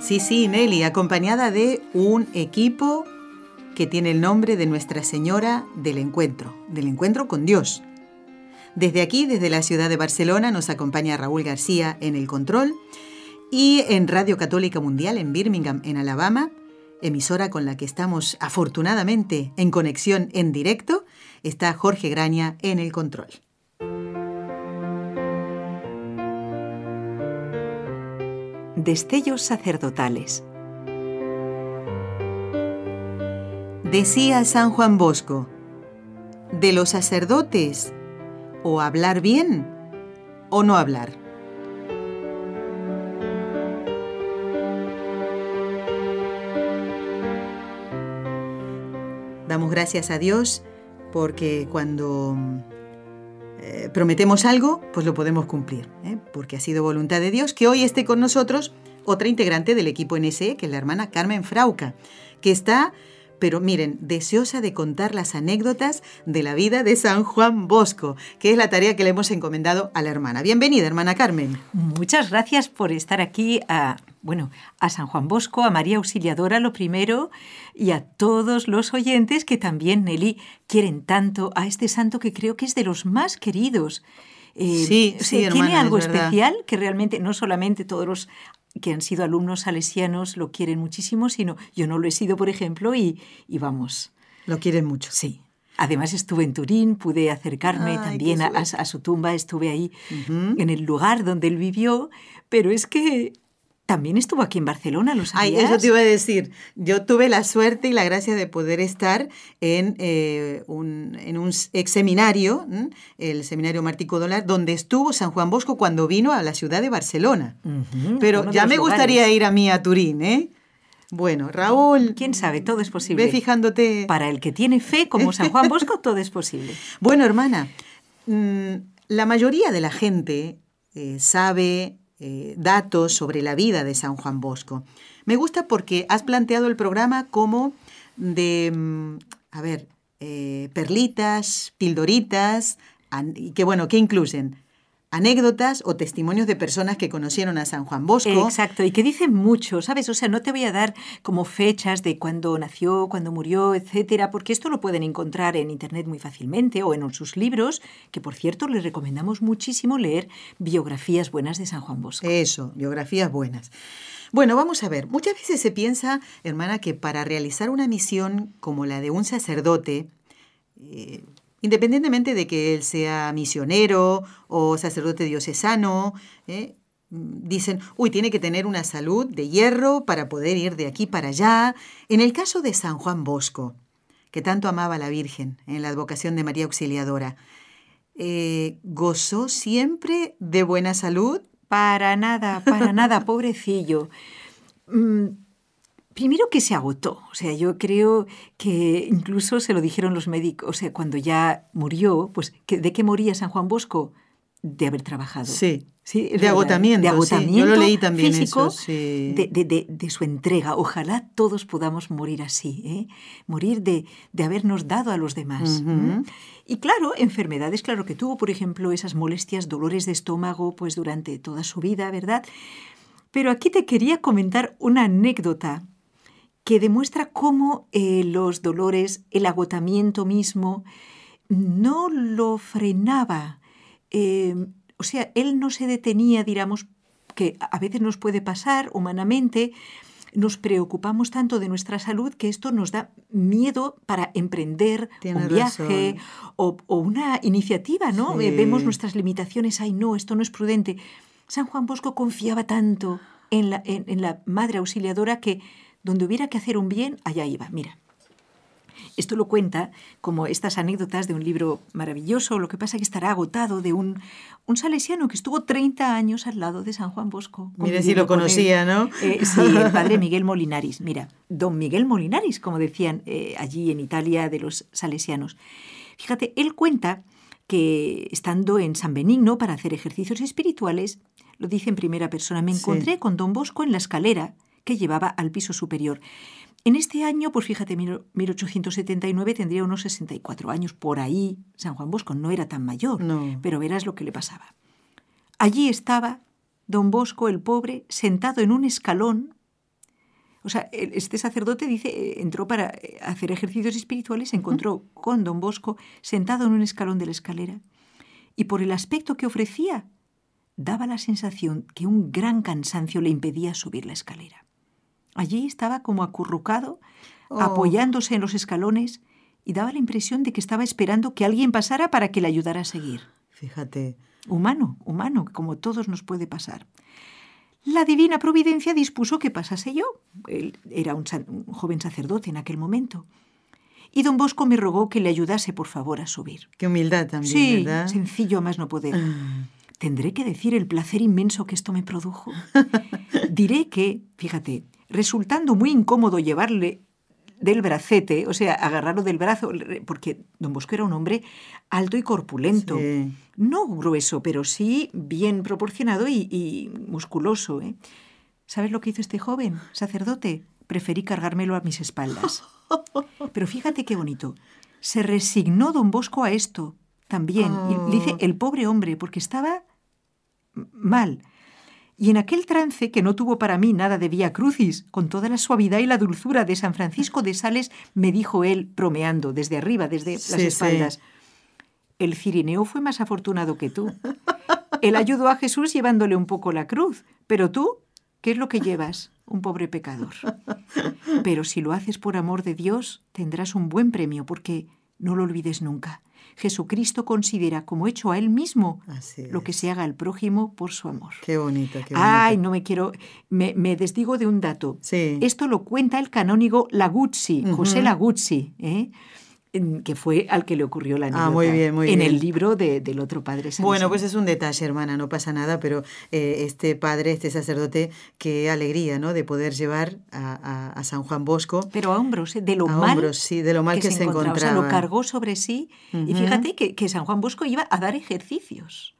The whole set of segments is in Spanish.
Sí, sí, Nelly, acompañada de un equipo que tiene el nombre de Nuestra Señora del Encuentro, del Encuentro con Dios. Desde aquí, desde la ciudad de Barcelona, nos acompaña Raúl García en el control y en Radio Católica Mundial en Birmingham, en Alabama, emisora con la que estamos afortunadamente en conexión en directo, está Jorge Graña en el control. Destellos sacerdotales. Decía San Juan Bosco, de los sacerdotes, o hablar bien o no hablar. Damos gracias a Dios porque cuando eh, prometemos algo, pues lo podemos cumplir, ¿eh? porque ha sido voluntad de Dios que hoy esté con nosotros otra integrante del equipo NSE, que es la hermana Carmen Frauca, que está pero miren, deseosa de contar las anécdotas de la vida de San Juan Bosco, que es la tarea que le hemos encomendado a la hermana. Bienvenida, hermana Carmen. Muchas gracias por estar aquí a, bueno, a San Juan Bosco, a María Auxiliadora lo primero y a todos los oyentes que también, Nelly, quieren tanto a este santo que creo que es de los más queridos. Eh, sí, sí, Tiene algo especial que realmente no solamente todos los que han sido alumnos salesianos lo quieren muchísimo, sino yo no lo he sido, por ejemplo, y, vamos. Lo quieren mucho. Sí. Además estuve en Turín, pude acercarme también a, su tumba, estuve ahí en el lugar donde él vivió, pero es que también estuvo aquí en Barcelona, ¿lo sabías? Ay, eso te iba a decir. Yo tuve la suerte y la gracia de poder estar en, eh, un, en un ex seminario, el seminario Martico Dolar, donde estuvo San Juan Bosco cuando vino a la ciudad de Barcelona. Pero ya me gustaría ir a mí a Turín, ¿eh? Bueno, Raúl. ¿Quién sabe? Todo es posible. Ve fijándote. Para el que tiene fe, como San Juan Bosco, todo es posible. Bueno, hermana, mm, la mayoría de la gente eh, sabe eh, datos sobre la vida de San Juan Bosco. Me gusta porque has planteado el programa como de, mm, a ver, eh, perlitas, pildoritas, y que bueno, ¿qué incluyen? Anécdotas o testimonios de personas que conocieron a San Juan Bosco. Exacto, y que dicen mucho, ¿sabes? O sea, no te voy a dar como fechas de cuándo nació, cuándo murió, etcétera, porque esto lo pueden encontrar en internet muy fácilmente o en sus libros, que por cierto les recomendamos muchísimo leer biografías buenas de San Juan Bosco. Eso, biografías buenas. Bueno, vamos a ver, muchas veces se piensa, hermana, que para realizar una misión como la de un sacerdote, eh, independientemente de que él sea misionero o sacerdote diocesano, ¿eh? dicen, uy, tiene que tener una salud de hierro para poder ir de aquí para allá. En el caso de San Juan Bosco, que tanto amaba a la Virgen en la advocación de María Auxiliadora, eh, ¿gozó siempre de buena salud? Para nada, para nada, pobrecillo. Mm, Primero que se agotó, o sea, yo creo que incluso se lo dijeron los médicos, o sea, cuando ya murió, pues ¿de qué moría San Juan Bosco? De haber trabajado. Sí. Sí, de agotamiento. De agotamiento. Yo lo leí también físico eso, sí. de, su entrega. Ojalá todos podamos morir así, ¿eh? morir de, habernos dado a los demás. Y claro, enfermedades, claro que tuvo, por ejemplo, esas molestias, dolores de estómago, pues durante toda su vida, ¿verdad? Pero aquí te quería comentar una anécdota que demuestra cómo eh, los dolores, el agotamiento mismo, no lo frenaba. Eh, o sea, él no se detenía, digamos, que a veces nos puede pasar humanamente, nos preocupamos tanto de nuestra salud que esto nos da miedo para emprender un viaje o, una iniciativa, ¿no? Eh, vemos nuestras limitaciones, ay no, esto no es prudente. San Juan Bosco confiaba tanto en la, en la Madre Auxiliadora que donde hubiera que hacer un bien, allá iba. Mira, Esto lo cuenta como estas anécdotas de un libro maravilloso, lo que pasa es que estará agotado de un, un salesiano que estuvo 30 años al lado de San Juan Bosco. Mire si lo conocía, ¿no? Eh, sí, el padre Miguel Molinaris. Mira, don Miguel Molinaris, como decían eh, allí en Italia de los salesianos. Fíjate, él cuenta que estando en San Benigno para hacer ejercicios espirituales, lo dice en primera persona, me encontré con don Bosco en la escalera que llevaba al piso superior. En este año, pues fíjate, 1879 tendría unos 64 años, por ahí San Juan Bosco no era tan mayor, pero verás lo que le pasaba. Allí estaba don Bosco, el pobre, sentado en un escalón. O sea, este sacerdote dice, eh, entró para eh, hacer ejercicios espirituales, se encontró con don Bosco sentado en un escalón de la escalera. Y por el aspecto que ofrecía, daba la sensación que un gran cansancio le impedía subir la escalera. Allí estaba como acurrucado, oh. apoyándose en los escalones y daba la impresión de que estaba esperando que alguien pasara para que le ayudara a seguir. Fíjate. Humano, humano, como todos nos puede pasar. La divina providencia dispuso que pasase yo. Él era un, joven sacerdote en aquel momento. Y don Bosco me rogó que le ayudase, por favor, a subir. Qué humildad también, sí, sencillo a más no poder. Ah. ¿Tendré que decir el placer inmenso que esto me produjo? Diré que, fíjate, resultando muy incómodo llevarle del bracete, o sea, agarrarlo del brazo, porque don Bosco era un hombre alto y corpulento, no grueso, pero sí bien proporcionado y, musculoso. ¿eh? ¿Sabes lo que hizo este joven, sacerdote? Preferí cargármelo a mis espaldas. Pero fíjate qué bonito. Se resignó don Bosco a esto también. Y dice el pobre hombre, porque estaba mal. Y en aquel trance que no tuvo para mí nada de vía crucis, con toda la suavidad y la dulzura de San Francisco de Sales, me dijo él, bromeando desde arriba, desde las espaldas, el cirineo fue más afortunado que tú. Él ayudó a Jesús llevándole un poco la cruz, pero tú, ¿qué es lo que llevas? Un pobre pecador. Pero si lo haces por amor de Dios, tendrás un buen premio, porque no lo olvides nunca. Jesucristo considera como hecho a él mismo lo que se haga al prójimo por su amor. Qué bonito, qué bonito. Ay, no me quiero, me, desdigo de un dato. Esto lo cuenta el canónigo Laguzzi, José Laguzzi. ¿eh? Que fue al que le ocurrió la ah, anécdota. Ah, muy bien, muy en el libro del otro padre. Bueno, pues es un detalle, hermana, no pasa nada, pero eh, este padre, este sacerdote, qué alegría, ¿no? De poder llevar a, San Juan Bosco. Pero a hombros, ¿eh? de lo mal. sí, de lo mal que, se, encontraba. O sea, lo cargó sobre sí. Y fíjate que, que San Juan Bosco iba a dar ejercicios.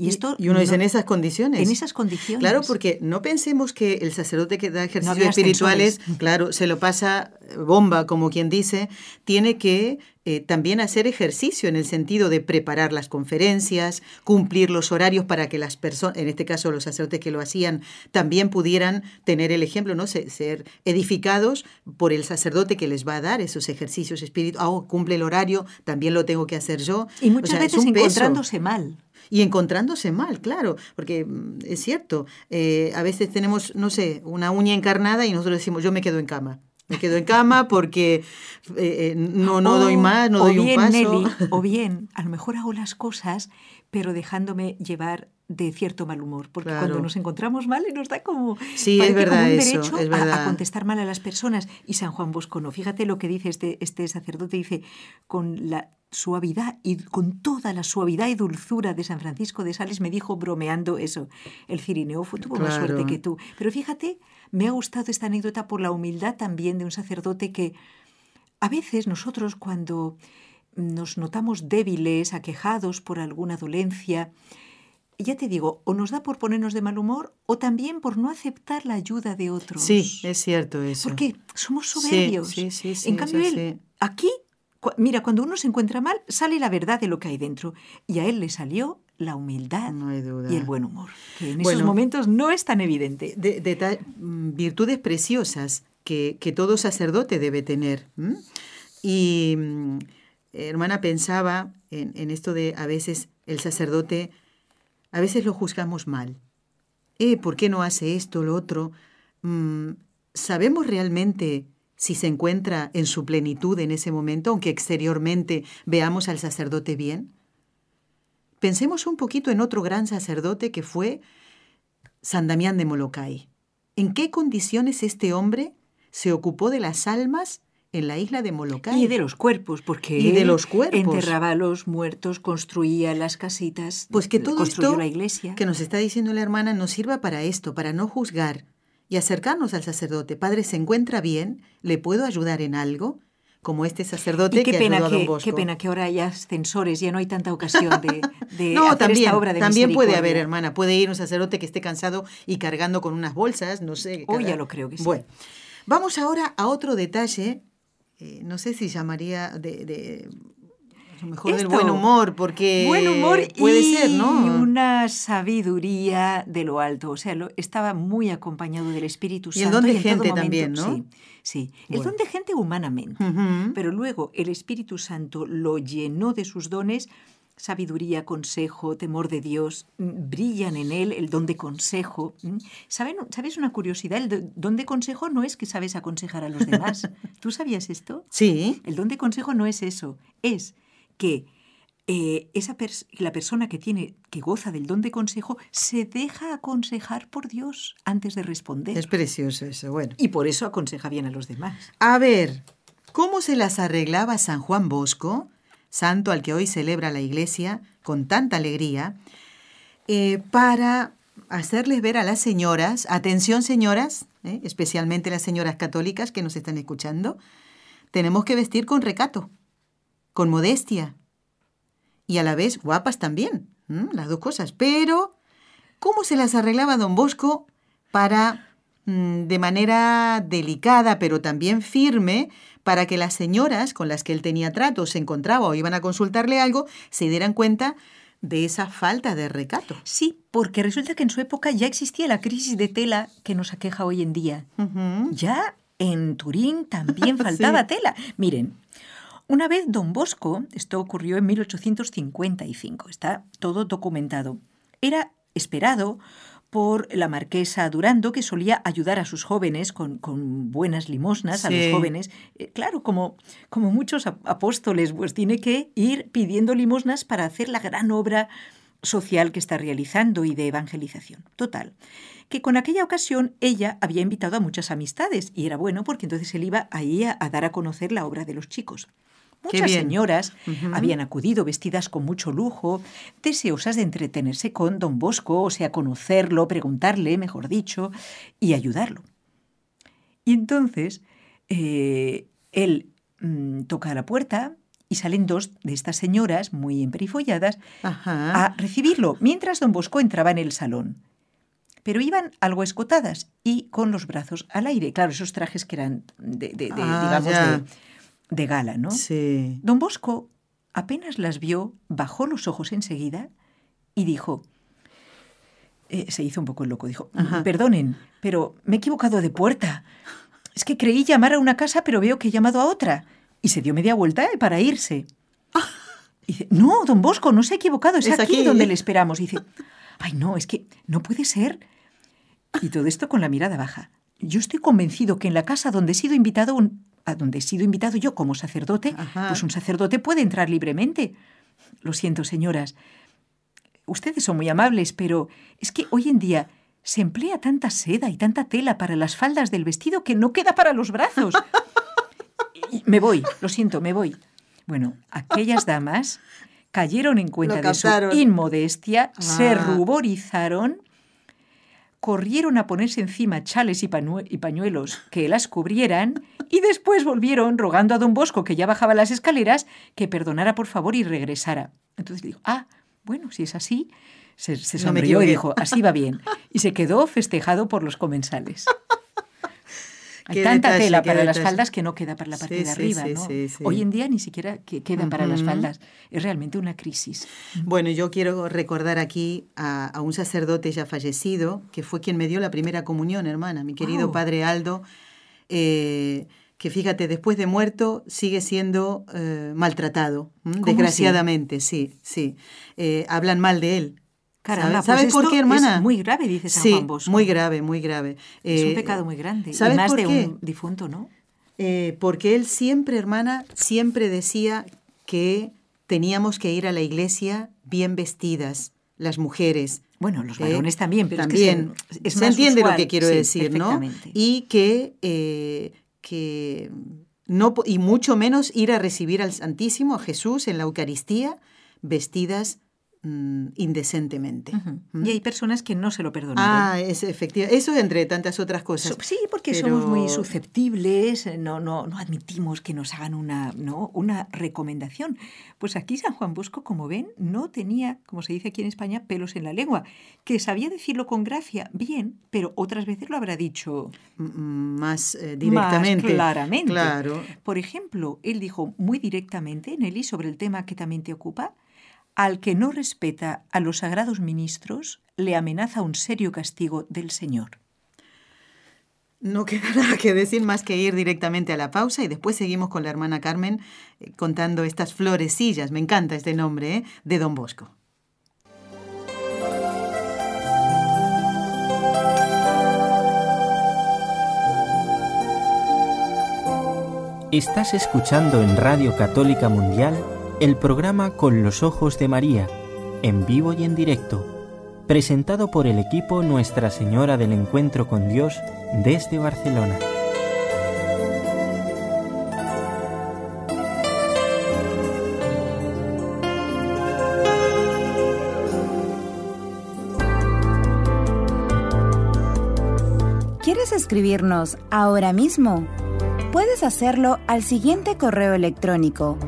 Y, esto y uno dice en esas condiciones. En esas condiciones. Claro, porque no pensemos que el sacerdote que da ejercicios espirituales, claro, se lo pasa bomba, como quien dice, tiene que eh, también hacer ejercicio en el sentido de preparar las conferencias, cumplir los horarios para que las personas, en este caso los sacerdotes que lo hacían, también pudieran tener el ejemplo, ¿no? ser edificados por el sacerdote que les va a dar esos ejercicios espirituales. Ah, oh, cumple el horario, también lo tengo que hacer yo. Y muchas veces encontrándose mal y encontrándose mal, claro, porque mm, es cierto, eh, a veces tenemos, no sé, una uña encarnada y nosotros decimos, yo me quedo en cama. Me quedo en cama porque eh, eh, no, no doy más, no doy un paso. o bien, a lo mejor hago las cosas, pero dejándome llevar de cierto mal humor, porque cuando nos encontramos mal nos da como, sí, es verdad un derecho A, contestar mal a las personas. Y San Juan Bosco no. Fíjate lo que dice este, este sacerdote, dice, con la suavidad y con toda la suavidad y dulzura de San Francisco de Sales me dijo bromeando eso. El Cirineo tuvo más suerte que tú. Pero fíjate, me ha gustado esta anécdota por la humildad también de un sacerdote que a veces nosotros cuando nos notamos débiles, aquejados por alguna dolencia, ya te digo, o nos da por ponernos de mal humor o también por no aceptar la ayuda de otros. Sí, es cierto eso. Porque somos soberbios. Sí, sí, sí, en cambio, él, aquí, mira, cuando uno se encuentra mal, sale la verdad de lo que hay dentro. Y a él le salió la humildad y el buen humor, que en esos momentos no es tan evidente. De, mm, virtudes preciosas que, todo sacerdote debe tener. Y, mm, hermana, pensaba en, en esto de a veces el sacerdote a veces lo juzgamos mal. Eh, ¿por qué no hace esto, lo otro? Mm, ¿Sabemos realmente si se encuentra en su plenitud en ese momento, aunque exteriormente veamos al sacerdote bien? Pensemos un poquito en otro gran sacerdote que fue San Damián de Molokai. ¿En qué condiciones este hombre se ocupó de las almas en la isla de Molokai. Y de los cuerpos, porque y de los cuerpos. enterraba a los muertos, construía las casitas, pues que todo construyó esto la iglesia. que nos está diciendo la hermana nos sirva para esto, para no juzgar y acercarnos al sacerdote. Padre, ¿se encuentra bien? ¿Le puedo ayudar en algo? Como este sacerdote y qué que pena ayudó a Don Bosco. Qué pena que ahora haya ascensores, ya no hay tanta ocasión de, de no, hacer también, esta obra de también puede haber, hermana. Puede ir un sacerdote que esté cansado y cargando con unas bolsas, no sé. Oh, cada- ya lo creo que sí. Bueno, vamos ahora a otro detalle. Eh, no sé si llamaría de, de- a lo mejor del buen humor, porque Buen humor puede y ser, ¿no? una sabiduría de lo alto. O sea, lo- estaba muy acompañado del Espíritu Y el Santo. don de gente momento- también, ¿no? Sí, sí. El don de gente humanamente. Pero luego el Espíritu Santo lo llenó de sus dones, sabiduría, consejo, temor de Dios, mm, brillan en él el don de consejo. mm. ¿Saben, ¿Sabes una curiosidad? El do- don de consejo no es que sabes aconsejar a los demás. ¿Tú sabías esto? Sí, El don de consejo no es eso, es que eh, esa pers- la persona que tiene, que goza del don de consejo, se deja aconsejar por Dios antes de responder. es precioso eso. Bueno, Y por eso aconseja bien a los demás. a ver, ¿cómo se las arreglaba San Juan Bosco, santo al que hoy celebra la iglesia con tanta alegría, eh, para hacerles ver a las señoras, atención señoras, eh, especialmente las señoras católicas que nos están escuchando, tenemos que vestir con recato, con modestia y a la vez guapas también, las dos cosas. Pero, ¿cómo se las arreglaba don Bosco para, de manera delicada, pero también firme, para que las señoras con las que él tenía trato, se encontraba o iban a consultarle algo, se dieran cuenta de esa falta de recato? Sí, porque resulta que en su época ya existía la crisis de tela que nos aqueja hoy en día. Ya en Turín también faltaba tela. Miren, una vez don Bosco, esto ocurrió en 1855, está todo documentado, era esperado por la marquesa Durando, que solía ayudar a sus jóvenes con, con buenas limosnas, a los jóvenes. Eh, claro, como, como muchos ap- apóstoles, pues tiene que ir pidiendo limosnas para hacer la gran obra social que está realizando y de evangelización. Total, que con aquella ocasión ella había invitado a muchas amistades y era bueno porque entonces él iba ahí a, a dar a conocer la obra de los chicos. Muchas señoras habían acudido vestidas con mucho lujo, deseosas de entretenerse con don Bosco, o sea, conocerlo, preguntarle, mejor dicho, y ayudarlo. Y entonces eh, él mm, toca a la puerta y salen dos de estas señoras, muy emperifolladas, Ajá. a recibirlo, mientras don Bosco entraba en el salón. Pero iban algo escotadas y con los brazos al aire. Claro, esos trajes que eran de, de- de, Ah, digamos, de, de gala, ¿no? Sí. Don Bosco apenas las vio, bajó los ojos enseguida y dijo, eh, se hizo un poco el loco, dijo, Ajá. perdonen, pero me he equivocado de puerta. Es que creí llamar a una casa, pero veo que he llamado a otra. Y se dio media vuelta eh, para irse. Y dice, no, don Bosco, no se ha equivocado, es, Es aquí, aquí. donde le esperamos. Y dice, ay, no, es que no puede ser. Y todo esto con la mirada baja. Yo estoy convencido que en la casa donde he sido invitado, un- a donde he sido invitado yo como sacerdote, Ajá. pues un sacerdote puede entrar libremente. Lo siento, señoras. Ustedes son muy amables, pero es que hoy en día se emplea tanta seda y tanta tela para las faldas del vestido que no queda para los brazos. Y me voy, lo siento, me voy. Bueno, aquellas damas cayeron en cuenta de su inmodestia, se Ah. ruborizaron, corrieron a ponerse encima chales y, pañuelos que las cubrieran y después volvieron rogando a don Bosco, que ya bajaba las escaleras, que perdonara por favor y regresara. Entonces dijo, ah, bueno, si es así, se, se No sonrió y dijo, así va bien. Y se quedó festejado por los comensales. Hay tanta detalle, tela para las faldas que no queda para la parte Sí, de arriba, sí, ¿no? sí. Hoy en día ni siquiera que quedan para las faldas. Es realmente una crisis. Bueno, yo quiero recordar aquí a, a un sacerdote ya fallecido, que fue quien me dio la primera comunión, hermana, mi querido Wow. padre Aldo, eh, que fíjate, después de muerto sigue siendo eh, maltratado, ¿m? ¿Cómo desgraciadamente, sí, sí. Eh, hablan mal de él. Caramba, ¿Sabes, pues ¿Sabes por esto qué, hermana? Es muy grave, dice San sí, Juan Bosco. muy grave, muy grave. Es un Eh, pecado muy grande. ¿sabes y más por de qué? un difunto, ¿no? Eh, porque él siempre, hermana, siempre decía que teníamos que ir a la iglesia bien vestidas, las mujeres. Bueno, los ¿eh? varones también, pero también. es que se, es se más entiende lo que quiero Sí, decir, ¿no? Y que, eh, que no, y mucho menos ir a recibir al Santísimo, a Jesús, en la Eucaristía, vestidas Mm, indecentemente. ¿Mm? Y hay personas que no se lo perdonan. Ah, es efectivo. Eso entre tantas otras cosas. sí, porque somos muy susceptibles, no, no, no admitimos que nos hagan una, ¿no? una recomendación. Pues aquí San Juan Bosco, como ven, no tenía, como se dice aquí en España, pelos en la lengua. Que sabía decirlo con gracia, bien, pero otras veces lo habrá dicho más eh, directamente. Más claramente. Claro. Por ejemplo, él dijo muy directamente, Nelly, sobre el tema que también te ocupa, al que no respeta a los sagrados ministros, le amenaza un serio castigo del Señor. No queda nada que decir más que ir directamente a la pausa y después seguimos con la hermana Carmen eh, contando estas florecillas, me encanta este nombre, ¿eh? de Don Bosco. Estás escuchando en Radio Católica Mundial el programa Con los Ojos de María, en vivo y en directo, presentado por el equipo Nuestra Señora del Encuentro con Dios desde Barcelona. ¿Quieres escribirnos ahora mismo? Puedes hacerlo al siguiente correo electrónico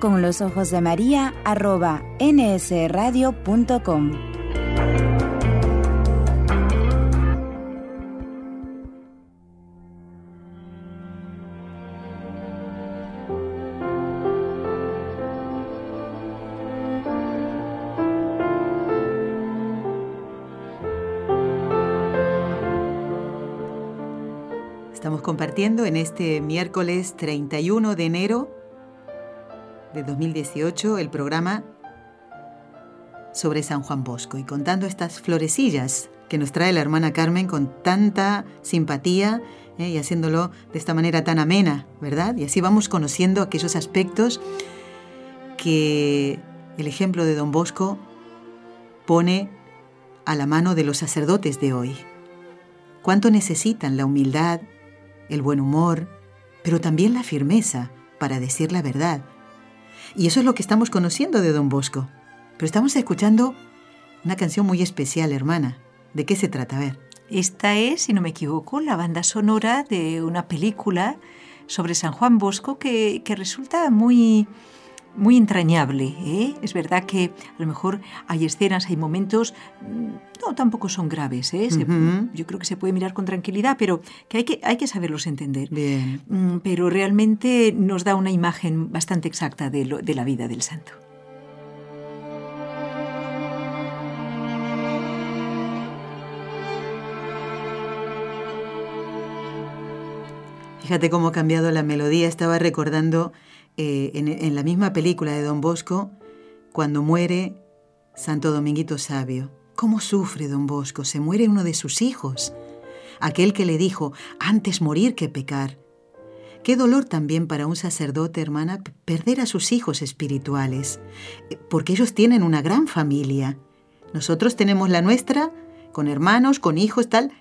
con los ojos de María arroba nsradio.com. Estamos compartiendo en este miércoles 31 de enero de 2018 el programa sobre San Juan Bosco y contando estas florecillas que nos trae la hermana Carmen con tanta simpatía ¿eh? y haciéndolo de esta manera tan amena, ¿verdad? Y así vamos conociendo aquellos aspectos que el ejemplo de Don Bosco pone a la mano de los sacerdotes de hoy. Cuánto necesitan la humildad, el buen humor, pero también la firmeza para decir la verdad, y eso es lo que estamos conociendo de Don Bosco. Pero estamos escuchando una canción muy especial, hermana. ¿De qué se trata? A ver. Esta es, si no me equivoco, la banda sonora de una película sobre San Juan Bosco que, resulta muy, muy entrañable. ¿eh? Es verdad que a lo mejor hay escenas, hay momentos, mm, no, tampoco son graves. ¿eh? yo creo que se puede mirar con tranquilidad, pero que hay que, hay que saberlos entender. Bien. Mm, pero realmente nos da una imagen bastante exacta de, de la vida del santo. Fíjate cómo ha cambiado la melodía. Estaba recordando eh, en, la misma película de Don Bosco, cuando muere Santo Dominguito Sabio. ¿Cómo sufre Don Bosco? Se muere uno de sus hijos, aquel que le dijo, antes morir que pecar. Qué dolor también para un sacerdote, hermana, perder a sus hijos espirituales, eh, porque ellos tienen una gran familia. Nosotros tenemos la nuestra, con hermanos, con hijos, tal,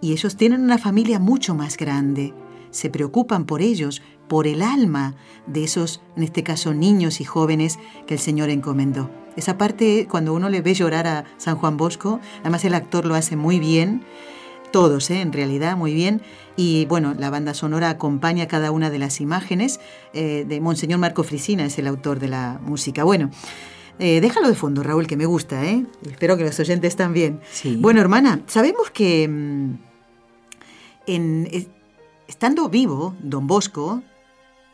y ellos tienen una familia mucho más grande. Se preocupan por ellos, por el alma de esos, en este caso, niños y jóvenes que el Señor encomendó. Esa parte, cuando uno le ve llorar a San Juan Bosco, además el actor lo hace muy bien, todos, ¿eh? en realidad, muy bien. Y bueno, la banda sonora acompaña cada una de las imágenes. Eh, de Monseñor Marco Frisina es el autor de la música. Bueno, eh, déjalo de fondo, Raúl, que me gusta, ¿eh? Espero que los oyentes también. Sí. Bueno, hermana, sabemos que mm, en, estando vivo, don Bosco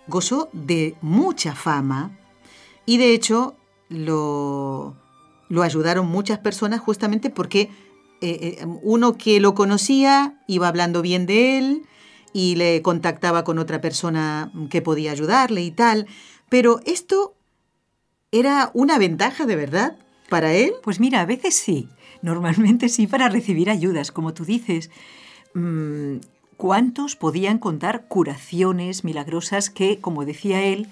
gozó de mucha fama y de hecho lo, lo ayudaron muchas personas justamente porque eh, eh, uno que lo conocía iba hablando bien de él y le contactaba con otra persona que podía ayudarle y tal. Pero esto era una ventaja de verdad para él. Pues mira, a veces sí, normalmente sí para recibir ayudas, como tú dices. Mm, ¿Cuántos podían contar curaciones milagrosas que, como decía él,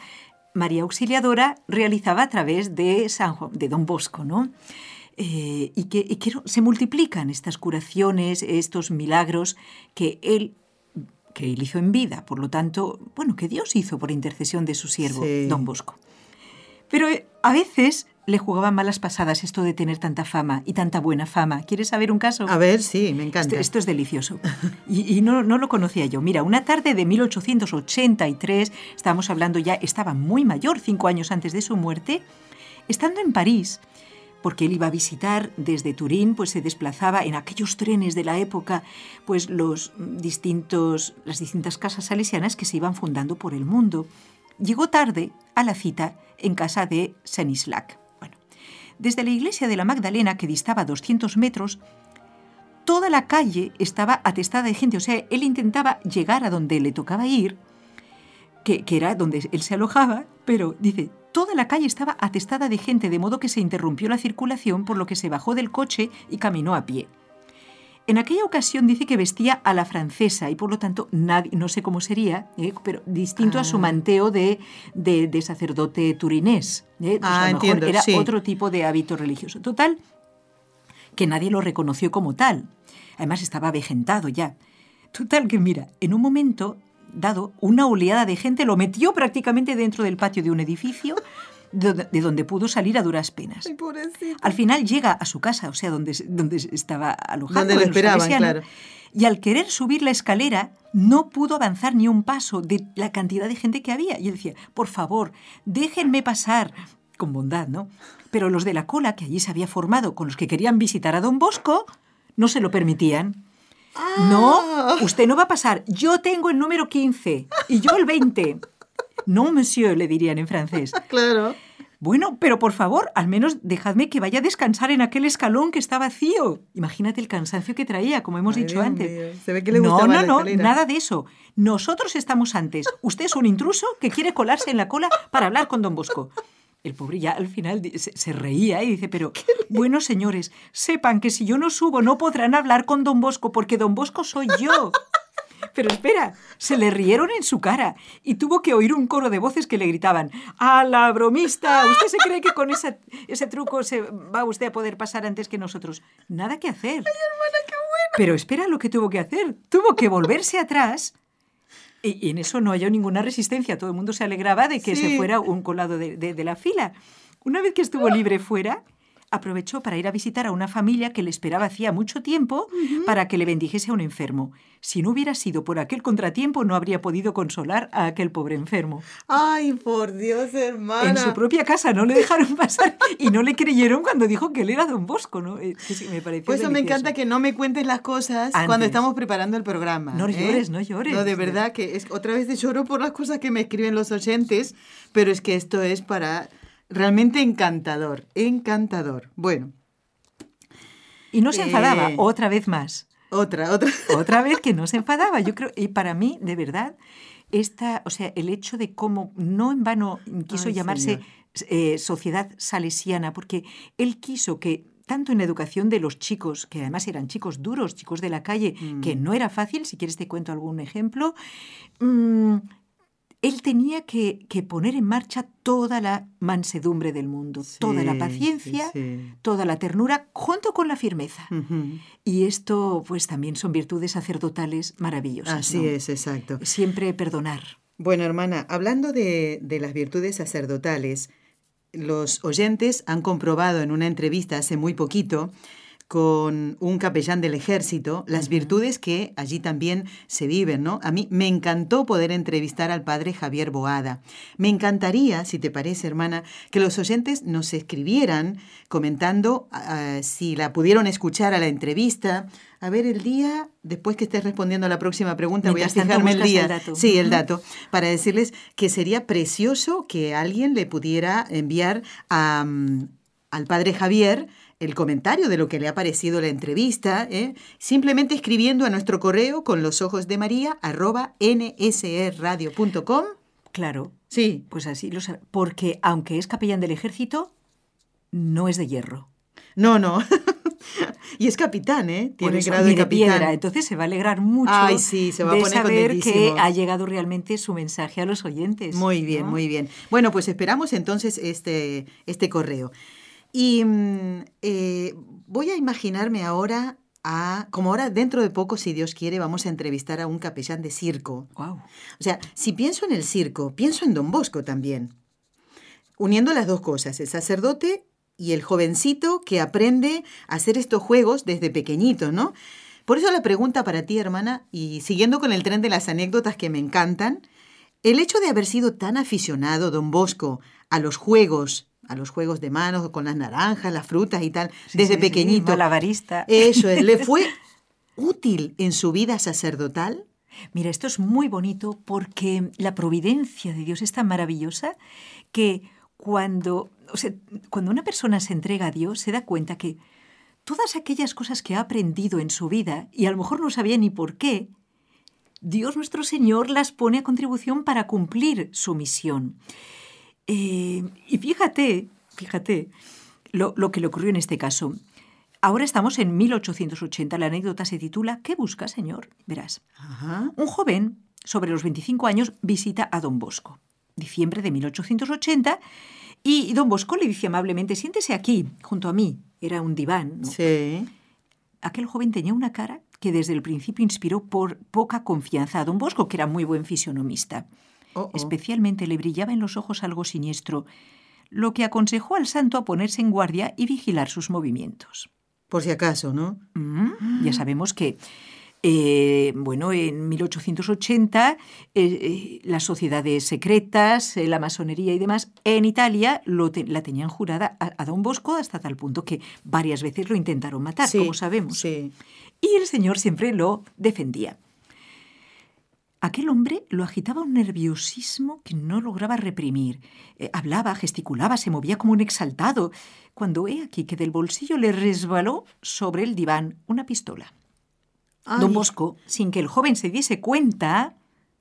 María Auxiliadora realizaba a través de, San de Don Bosco, ¿no? Eh, y, que, se multiplican estas curaciones, estos milagros que él que él hizo en vida, por lo tanto, bueno, que Dios hizo por intercesión de su siervo, Sí. don Bosco. Pero eh, a veces le jugaban malas pasadas esto de tener tanta fama y tanta buena fama. ¿Quieres saber un caso? A ver, sí, me Esto, encanta. esto es delicioso. Y, y no, no lo conocía yo. Mira, una tarde de 1883, estábamos hablando ya, estaba muy mayor, cinco años antes de su muerte, estando en París, porque él iba a visitar desde Turín, pues se desplazaba en aquellos trenes de la época, pues los distintos, las distintas casas salesianas que se iban fundando por el mundo. Llegó tarde a la cita en casa de Senislac. Desde la iglesia de la Magdalena, que distaba 200 metros, toda la calle estaba atestada de gente. O sea, él intentaba llegar a donde le tocaba ir, que era donde él se alojaba, pero dice, toda la calle estaba atestada de gente, de modo que se interrumpió la circulación, por lo que se bajó del coche y caminó a pie. En aquella ocasión dice que vestía a la francesa y por lo tanto nadie, no sé cómo sería, ¿eh? pero distinto a su Ah. manteo de, de- de sacerdote turinés. ¿eh? Pues Ah, a lo mejor entiendo, era sí. otro tipo de hábito religioso. Total, que nadie lo reconoció como tal. Además estaba avejentado ya. Total que mira, en un momento dado, una oleada de gente lo metió prácticamente dentro del patio de un edificio de donde, de donde pudo salir a duras penas. Ay. Al final llega a su casa, o sea, donde, donde estaba alojado. Donde lo esperaban, claro. Y al querer subir la escalera, no pudo avanzar ni un paso de la cantidad de gente que había. Y él decía, por favor, déjenme pasar. Con bondad, ¿no? Pero los de la cola, que allí se había formado con los que querían visitar a don Bosco, no se lo permitían. No, usted no va a pasar. Yo tengo el número 15 y yo el 20. No, monsieur, le dirían en francés. Claro. Bueno, pero por favor, al menos dejadme que vaya a descansar en aquel escalón que está vacío. Imagínate el cansancio que traía, como hemos Ay, dicho Dios antes. mío. Se ve que le no, no, no, escalera. nada de eso. Nosotros estamos antes. Usted es un intruso que quiere colarse en la cola para hablar con don Bosco. El pobre ya al final se, se reía y dice, pero bueno, señores, sepan que si yo no subo no podrán hablar con don Bosco porque don Bosco soy yo. Pero espera, se le rieron en su cara y tuvo que oír un coro de voces que le gritaban, ¡A la bromista! ¿Usted se cree que con esa- ese truco se va usted a poder pasar antes que nosotros? Nada que hacer. Pero espera lo que tuvo que hacer. Tuvo que volverse atrás y, y en eso no halló ninguna resistencia. Todo el mundo se alegraba de que Sí. se fuera un colado de, de- de la fila. Una vez que estuvo libre fuera, aprovechó para ir a visitar a una familia que le esperaba hacía mucho tiempo para que le bendijese a un enfermo. Si no hubiera sido por aquel contratiempo, no habría podido consolar a aquel pobre enfermo. Ay, por Dios, hermana. En su propia casa no le dejaron pasar y no le creyeron cuando dijo que él era don Bosco, ¿no? Eh, que me pareció Por eso me encanta que no me cuentes las cosas Antes. cuando estamos preparando el programa. No ¿eh? llores, no llores. No, de verdad que es, otra vez lloro por las cosas que me escriben los oyentes, pero es que esto es para realmente encantador, encantador. Bueno, Y no se enfadaba, Eh. otra vez más. otra, otra. Otra vez que no se enfadaba. Yo creo, y para mí, de verdad, esta, o sea, el hecho de cómo no en vano quiso Ay, llamarse eh, sociedad salesiana, porque él quiso que tanto en la educación de los chicos, que además eran chicos duros, chicos de la calle, que Mm. no era fácil, si quieres te cuento algún ejemplo, mm, él tenía que, que poner en marcha toda la mansedumbre del mundo, toda la paciencia, sí, sí. toda la ternura, junto con la firmeza. Y esto, pues también son virtudes sacerdotales maravillosas. Así ¿no? es, exacto. Siempre perdonar. Bueno, hermana, hablando de, de las virtudes sacerdotales, los oyentes han comprobado en una entrevista hace muy poquito con un capellán del ejército las virtudes que allí también se viven, ¿no? A mí me encantó poder entrevistar al padre Javier Boada. Me encantaría, si te parece, hermana, que los oyentes nos escribieran comentando ah, si la pudieron escuchar a la entrevista. A ver, el día, después que estés respondiendo a la próxima pregunta, Mientras voy a fijarme el día. el dato. Sí, el dato para decirles que sería precioso que alguien le pudiera enviar a, al padre Javier el comentario de lo que le ha parecido la entrevista, ¿eh? simplemente escribiendo a nuestro correo con los ojos de María arroba nsradio.com. Claro, Sí, pues así lo sabe. Porque aunque es capellán del ejército, no es de hierro. no, no. y es capitán, ¿eh? Tiene eso, grado de capitán. piedra. Entonces se va a alegrar mucho Ay, sí, se va a de poner saber que ha llegado realmente su mensaje a los oyentes. Muy bien, ¿no? muy bien. Bueno, pues esperamos entonces este, este correo. Y mm, eh, voy a imaginarme ahora a, como ahora dentro de poco, si Dios quiere, vamos a entrevistar a un capellán de circo. Wow. O sea, si pienso en el circo, pienso en Don Bosco también. Uniendo las dos cosas, el sacerdote y el jovencito que aprende a hacer estos juegos desde pequeñito, ¿no? Por eso la pregunta para ti, hermana, y siguiendo con el tren de las anécdotas que me encantan, el hecho de haber sido tan aficionado, don Bosco, a los juegos, a los juegos de manos con las naranjas, las frutas y tal, Sí, desde sí, sí, pequeñito. malabarista. Eso es, ¿le fue útil en su vida sacerdotal? Mira, esto es muy bonito porque la providencia de Dios es tan maravillosa que cuando, o sea, cuando una persona se entrega a Dios se da cuenta que todas aquellas cosas que ha aprendido en su vida y a lo mejor no sabía ni por qué, Dios nuestro Señor las pone a contribución para cumplir su misión. Eh, y fíjate, fíjate lo, lo que le ocurrió en este caso. Ahora estamos en 1880. La anécdota se titula ¿Qué busca, señor? Verás. Ajá. Un joven, sobre los 25 años, visita a don Bosco. Diciembre de 1880. Y don Bosco le dice amablemente, siéntese aquí, junto a mí. Era un diván. ¿no? Sí. Aquel joven tenía una cara que desde el principio inspiró por poca confianza a don Bosco, que era muy buen fisionomista. Oh, oh. Especialmente le brillaba en los ojos algo siniestro, lo que aconsejó al santo a ponerse en guardia y vigilar sus movimientos. Por si acaso, ¿no? Mm, Ya sabemos que, eh, bueno, en 1880 eh, eh, las sociedades secretas, la masonería y demás, en Italia lo te- la tenían jurada a, a don Bosco hasta tal punto que varias veces lo intentaron matar, Sí, como sabemos. Sí. Y el señor siempre lo defendía. Aquel hombre lo agitaba un nerviosismo que no lograba reprimir. Eh, hablaba, gesticulaba, se movía como un exaltado, cuando he aquí que del bolsillo le resbaló sobre el diván una pistola. Don Bosco, sin que el joven se diese cuenta,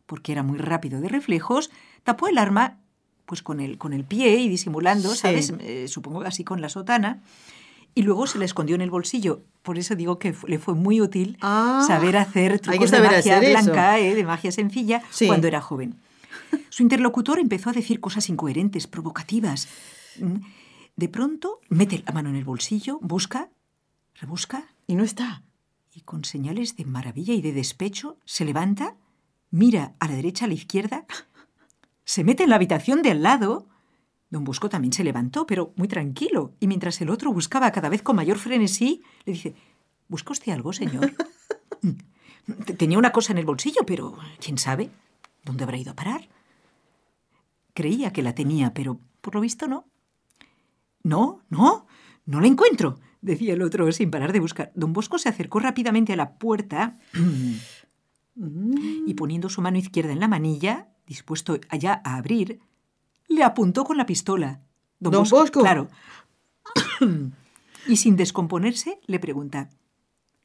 porque era muy rápido de reflejos, tapó el arma pues con el, con el pie y disimulando, Sí. ¿sabes? Eh, supongo así con la sotana. Y luego se la escondió en el bolsillo. Por eso digo que le fue muy útil Ah, saber hacer hay trucos de magia hacer blanca, eh, de magia sencilla, Sí. cuando era joven. Su interlocutor empezó a decir cosas incoherentes, provocativas. Mm. De pronto, mete la mano en el bolsillo, busca, rebusca, Y no está. y con señales de maravilla y de despecho se levanta, mira a la derecha, a la izquierda, se mete en la habitación de al lado. Don Bosco también se levantó, pero muy tranquilo, y mientras el otro buscaba cada vez con mayor frenesí, le dice, ¿busca usted algo, señor? Te- Tenía una cosa en el bolsillo, pero quién sabe dónde habrá ido a parar. Creía que la tenía, pero por lo visto no. No, no, no la encuentro, decía el otro sin parar de buscar. Don Bosco se acercó rápidamente a la puerta y poniendo su mano izquierda en la manilla, dispuesto allá a abrir, le apuntó con la pistola. ¿Don Bosco? Claro. y sin descomponerse, le pregunta,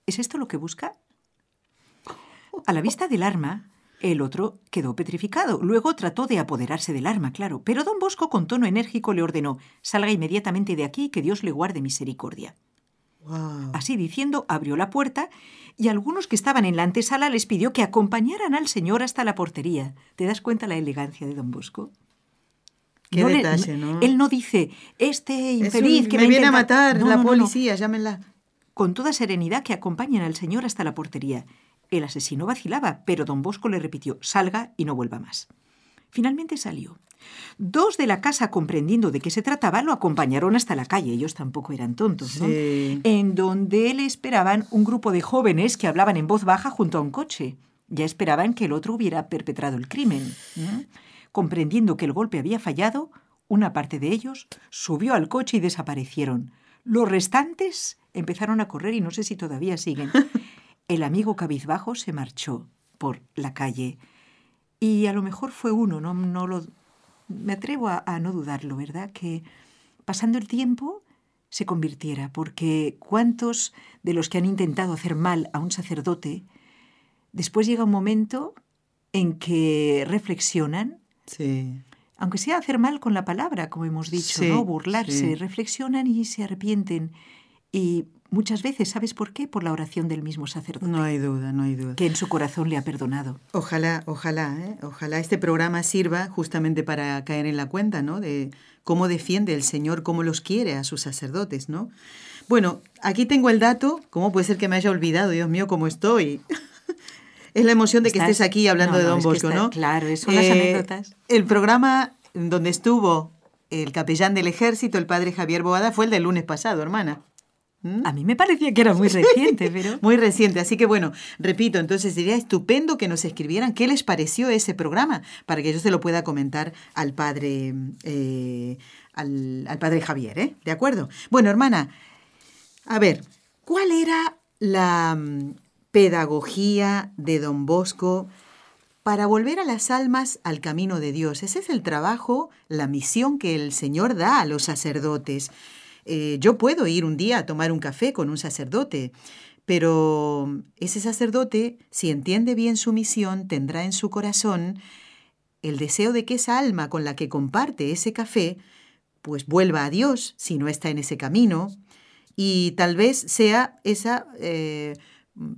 ¿es esto lo que busca? A la vista del arma, el otro quedó petrificado. Luego trató de apoderarse del arma, claro, pero don Bosco con tono enérgico le ordenó, salga inmediatamente de aquí y que Dios le guarde misericordia. Wow. Así diciendo, abrió la puerta y algunos que estaban en la antesala les pidió que acompañaran al señor hasta la portería. ¿Te das cuenta la elegancia de don Bosco? Qué le- detalle, ¿no? Él no dice, este Es un- infeliz que me viene a intenta-". matar No, la policía, llámenla. Con toda serenidad que acompañen al señor hasta la portería. El asesino vacilaba, pero don Bosco le repitió, salga y no vuelva más. Finalmente salió. Dos de la casa, comprendiendo de qué se trataba, lo acompañaron hasta la calle. Ellos tampoco eran tontos, ¿no? Sí. En donde le esperaban un grupo de jóvenes que hablaban en voz baja junto a un coche. Ya esperaban que el otro hubiera perpetrado el crimen. Comprendiendo que el golpe había fallado, una parte de ellos subió al coche y desaparecieron. Los restantes empezaron a correr y no sé si todavía siguen. El amigo cabizbajo se marchó por la calle. Y a lo mejor fue uno, no, no lo, me atrevo a, a no dudarlo, ¿verdad? Que pasando el tiempo se convirtiera, porque cuántos de los que han intentado hacer mal a un sacerdote, después llega un momento en que reflexionan, Sí. aunque sea hacer mal con la palabra, como hemos dicho, Sí, ¿no? Burlarse, sí. reflexionan y se arrepienten. Y muchas veces, ¿sabes por qué? Por la oración del mismo sacerdote, No hay duda, no hay duda. que en su corazón le ha perdonado. Ojalá, ojalá, ¿eh? ojalá este programa sirva justamente para caer en la cuenta, ¿no? De cómo defiende el Señor, cómo los quiere a sus sacerdotes, ¿no? Bueno, aquí tengo el dato. ¿Cómo puede ser que me haya olvidado? Dios mío, ¿cómo estoy? Es la emoción de que estés aquí hablando de Don Bosco, ¿no? Claro, son las eh, anécdotas. El programa donde estuvo el capellán del ejército, el padre Javier Boada, fue el del lunes pasado, hermana. ¿Mm? A mí me parecía que era muy reciente, pero... muy reciente, así que bueno, repito, entonces sería estupendo que nos escribieran qué les pareció ese programa para que yo se lo pueda comentar al padre, eh, al, al, padre Javier, ¿eh? ¿De acuerdo? Bueno, hermana, a ver, ¿cuál era la pedagogía de don Bosco para volver a las almas al camino de Dios? Ese es el trabajo, la misión que el Señor da a los sacerdotes. Eh, yo puedo ir un día a tomar un café con un sacerdote, pero ese sacerdote, si entiende bien su misión, tendrá en su corazón el deseo de que esa alma con la que comparte ese café, pues vuelva a Dios si no está en ese camino, y tal vez sea esa, eh,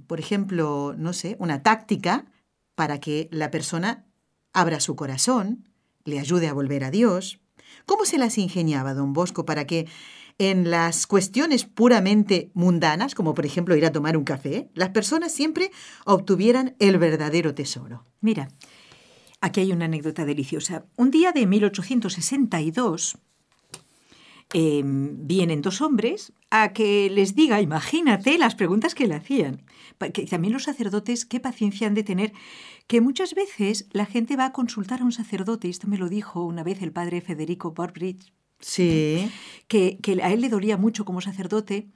por ejemplo, no sé, una táctica para que la persona abra su corazón, le ayude a volver a Dios. ¿Cómo se las ingeniaba don Bosco para que en las cuestiones puramente mundanas, como por ejemplo ir a tomar un café, las personas siempre obtuvieran el verdadero tesoro. Mira, aquí hay una anécdota deliciosa. Un día de 1862 em, vienen dos hombres a que les diga, imagínate las preguntas que le hacían. Que también los sacerdotes, qué paciencia han de tener, que muchas veces la gente va a consultar a un sacerdote, y esto me lo dijo una vez el padre Federico Barbridge, Sí. Que, a él le dolía mucho como sacerdote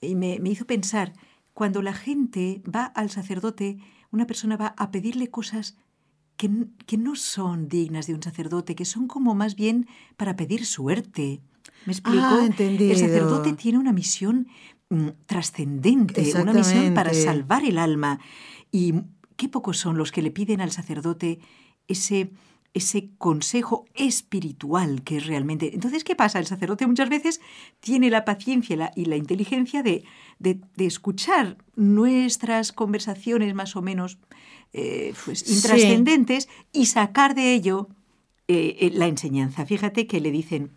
y me, hizo pensar, cuando la gente va al sacerdote, una persona va a pedirle cosas que, no son dignas de un sacerdote, que son como más bien para pedir suerte. ¿Me explico? Ah, entendido. El sacerdote tiene una misión mm, trascendente, una misión para salvar el alma. Y qué pocos son los que le piden al sacerdote ese ese consejo espiritual que es realmente... Entonces, ¿qué pasa? El sacerdote muchas veces tiene la paciencia y la inteligencia de, escuchar nuestras conversaciones más o menos eh, pues, intrascendentes y sacar de ello eh, eh, la enseñanza. Fíjate que le dicen,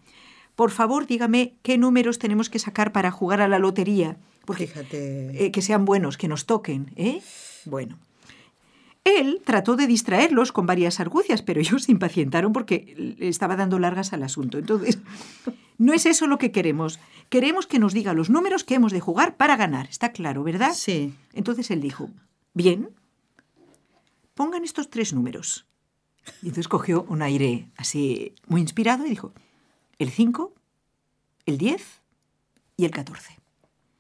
por favor, dígame qué números tenemos que sacar para jugar a la lotería. Porque, Fíjate. que sean buenos, que nos toquen. ¿eh? Bueno. Él trató de distraerlos con varias argucias, pero ellos se impacientaron porque le estaba dando largas al asunto. Entonces, no es eso lo que queremos. Queremos que nos diga los números que hemos de jugar para ganar. Está claro, ¿verdad? Sí. Entonces él dijo, bien, pongan estos tres números. Y entonces cogió un aire así muy inspirado y dijo, el 5, el 10 y el 14.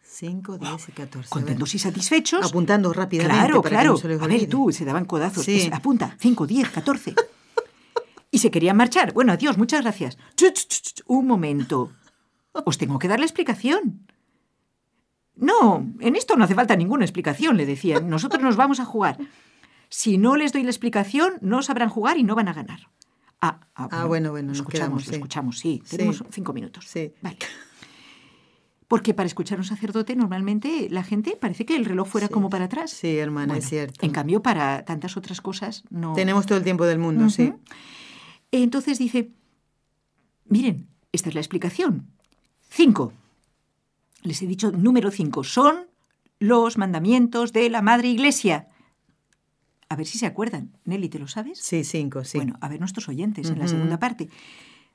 5, 10 y 14. Contentos y satisfechos. Apuntando rápidamente. Claro, claro. a ver, tú, se daban codazos. apunta, 5, 10, 14. y se querían marchar. Bueno, adiós, muchas gracias. un momento. Os tengo que dar la explicación. No, en esto no hace falta ninguna explicación, le decían. Nosotros nos vamos a jugar. Si no les doy la explicación, no sabrán jugar y no van a ganar. Ah, ah, ah bueno, bueno, escuchamos, escuchamos, sí. Tenemos cinco minutos. Sí. Vale. Porque para escuchar a un sacerdote normalmente la gente parece que el reloj fuera como para atrás. Sí, hermana, es cierto. En cambio, para tantas otras cosas no. Tenemos todo el tiempo del mundo, sí. Entonces dice, miren, esta es la explicación. Cinco. Les he dicho número cinco. Son los mandamientos de la Madre Iglesia. A ver si se acuerdan. Nelly, ¿te lo sabes? Sí, cinco, sí. Bueno, a ver nuestros oyentes en la segunda parte.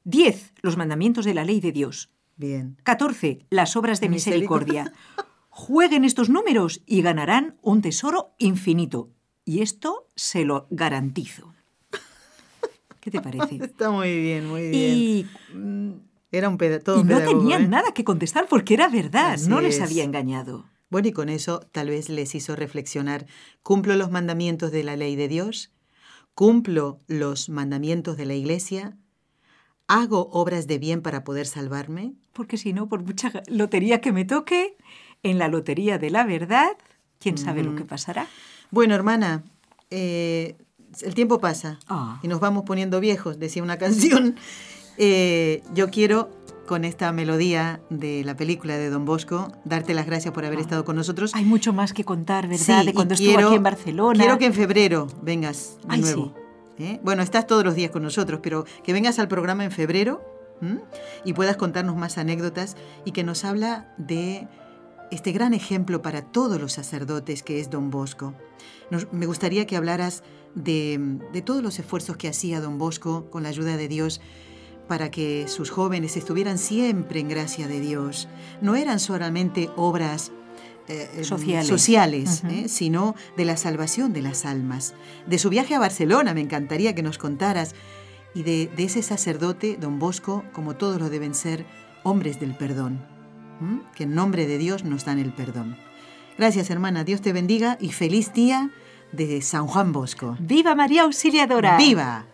Diez, los mandamientos de la ley de Dios. Bien. 14. Las obras de misericordia. Jueguen estos números y ganarán un tesoro infinito. Y esto se lo garantizo. ¿Qué te parece? Está muy bien, muy bien. Y, era un todo y no tenían ¿eh? nada que contestar porque era verdad, no les había engañado. Bueno, y con eso tal vez les hizo reflexionar, ¿cumplo los mandamientos de la ley de Dios? ¿Cumplo los mandamientos de la iglesia? ¿Hago obras de bien para poder salvarme? Porque si no, por mucha lotería que me toque, en la lotería de la verdad, quién sabe lo que pasará. Bueno, hermana, eh, el tiempo pasa ah. y nos vamos poniendo viejos, decía una canción. Eh, yo quiero, con esta melodía de la película de Don Bosco, darte las gracias por haber ah. estado con nosotros. Hay mucho más que contar, ¿verdad? de cuando estuvo aquí en Barcelona. Quiero que en febrero vengas de nuevo. ¿eh? Bueno, estás todos los días con nosotros, pero que vengas al programa en febrero y puedas contarnos más anécdotas y que nos habla de este gran ejemplo para todos los sacerdotes que es don Bosco. me gustaría que hablaras de, de todos los esfuerzos que hacía don Bosco con la ayuda de Dios para que sus jóvenes estuvieran siempre en gracia de Dios. No eran solamente obras eh, em, sociales, ¿eh? sino de la salvación de las almas. De su viaje a Barcelona, me encantaría que nos contaras, y de, ese sacerdote, don Bosco, como todos lo deben ser, hombres del perdón, que en nombre de Dios nos dan el perdón. Gracias, hermana, Dios te bendiga y feliz día de San Juan Bosco. ¡Viva María Auxiliadora! ¡Viva!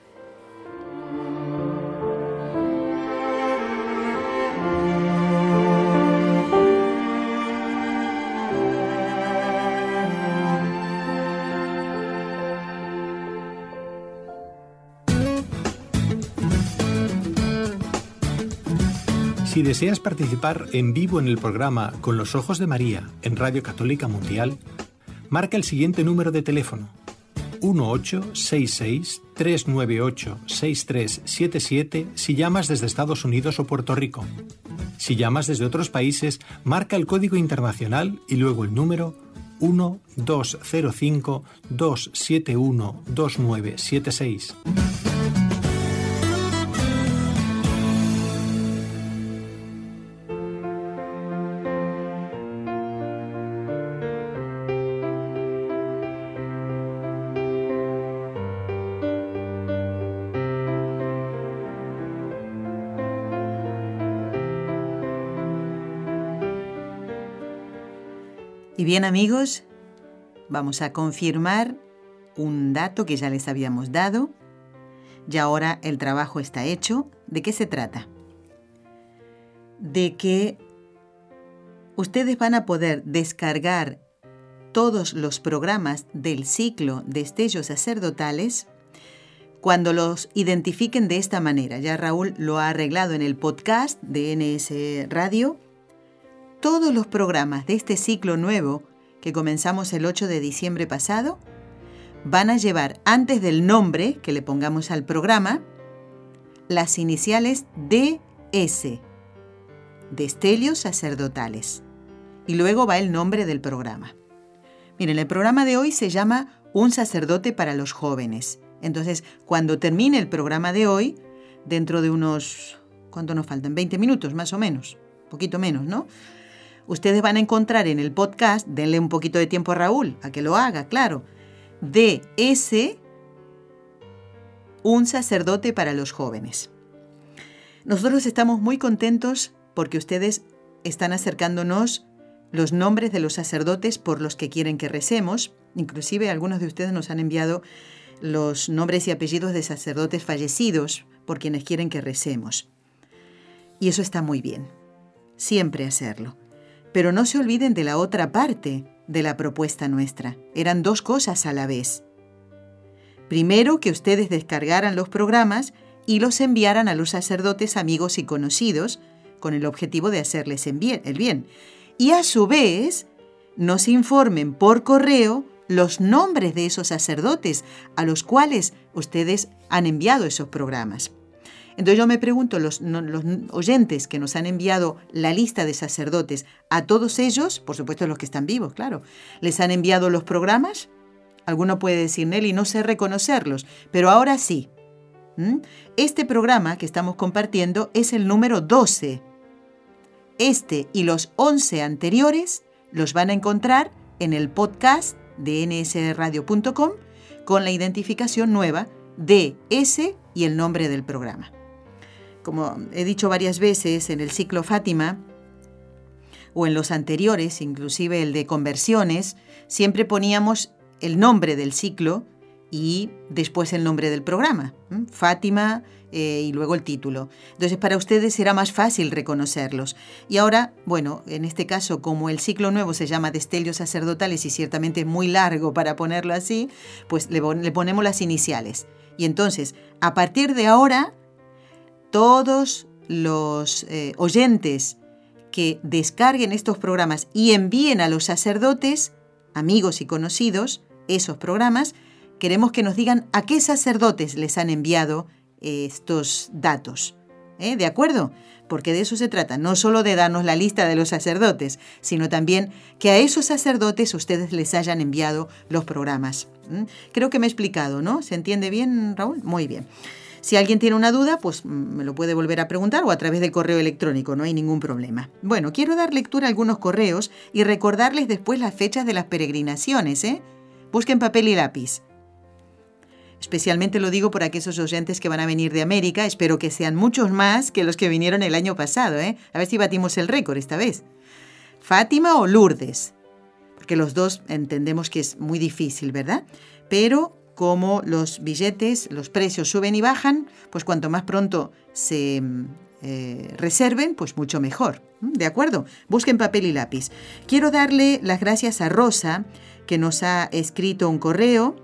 Si deseas participar en vivo en el programa Con los Ojos de María en Radio Católica Mundial, marca el siguiente número de teléfono 1866-398-6377 si llamas desde Estados Unidos o Puerto Rico. Si llamas desde otros países, marca el código internacional y luego el número 1205-271-2976. Y bien amigos, vamos a confirmar un dato que ya les habíamos dado. Y ahora el trabajo está hecho. ¿De qué se trata? De que ustedes van a poder descargar todos los programas del ciclo de estellos sacerdotales cuando los identifiquen de esta manera. Ya Raúl lo ha arreglado en el podcast de NS Radio todos los programas de este ciclo nuevo que comenzamos el 8 de diciembre pasado van a llevar antes del nombre que le pongamos al programa las iniciales DS, Destelios Sacerdotales. Y luego va el nombre del programa. Miren, el programa de hoy se llama Un sacerdote para los jóvenes. Entonces, cuando termine el programa de hoy, dentro de unos, ¿cuánto nos faltan? 20 minutos más o menos, poquito menos, ¿no? Ustedes van a encontrar en el podcast, denle un poquito de tiempo a Raúl, a que lo haga, claro, DS, un sacerdote para los jóvenes. Nosotros estamos muy contentos porque ustedes están acercándonos los nombres de los sacerdotes por los que quieren que recemos. Inclusive algunos de ustedes nos han enviado los nombres y apellidos de sacerdotes fallecidos por quienes quieren que recemos. Y eso está muy bien. Siempre hacerlo. Pero no se olviden de la otra parte de la propuesta nuestra. Eran dos cosas a la vez. Primero, que ustedes descargaran los programas y los enviaran a los sacerdotes amigos y conocidos con el objetivo de hacerles el bien. Y a su vez, nos informen por correo los nombres de esos sacerdotes a los cuales ustedes han enviado esos programas. Entonces yo me pregunto, los, oyentes que nos han enviado la lista de sacerdotes, a todos ellos, por supuesto los que están vivos, claro, ¿les han enviado los programas? Alguno puede decir, Nelly, no sé reconocerlos, pero ahora sí. Este programa que estamos compartiendo es el número 12. Este y los 11 anteriores los van a encontrar en el podcast de nsradio.com con la identificación nueva de ese y el nombre del programa como he dicho varias veces en el ciclo Fátima, o en los anteriores, inclusive el de conversiones, siempre poníamos el nombre del ciclo y después el nombre del programa, Fátima eh, y luego el título. Entonces para ustedes será más fácil reconocerlos. Y ahora, bueno, en este caso como el ciclo nuevo se llama Destelios Sacerdotales y ciertamente es muy largo para ponerlo así, pues le ponemos las iniciales. Y entonces, a partir de ahora, todos los eh, oyentes que descarguen estos programas y envíen a los sacerdotes, amigos y conocidos, esos programas, queremos que nos digan a qué sacerdotes les han enviado estos datos. ¿eh? ¿De acuerdo? Porque de eso se trata, no solo de darnos la lista de los sacerdotes, sino también que a esos sacerdotes ustedes les hayan enviado los programas. Creo que me he explicado, ¿no? ¿Se entiende bien, Raúl? Muy bien. Si alguien tiene una duda, pues mm, me lo puede volver a preguntar o a través del correo electrónico, no hay ningún problema. Bueno, quiero dar lectura a algunos correos y recordarles después las fechas de las peregrinaciones, ¿eh? Busquen papel y lápiz. Especialmente lo digo por aquellos oyentes que van a venir de América. Espero que sean muchos más que los que vinieron el año pasado. ¿eh? A ver si batimos el récord esta vez. Fátima o Lourdes. Porque los dos entendemos que es muy difícil, ¿verdad? Pero como los billetes, los precios suben y bajan, pues cuanto más pronto se eh, reserven, pues mucho mejor. ¿Mm? ¿De acuerdo? Busquen papel y lápiz. Quiero darle las gracias a Rosa, que nos ha escrito un correo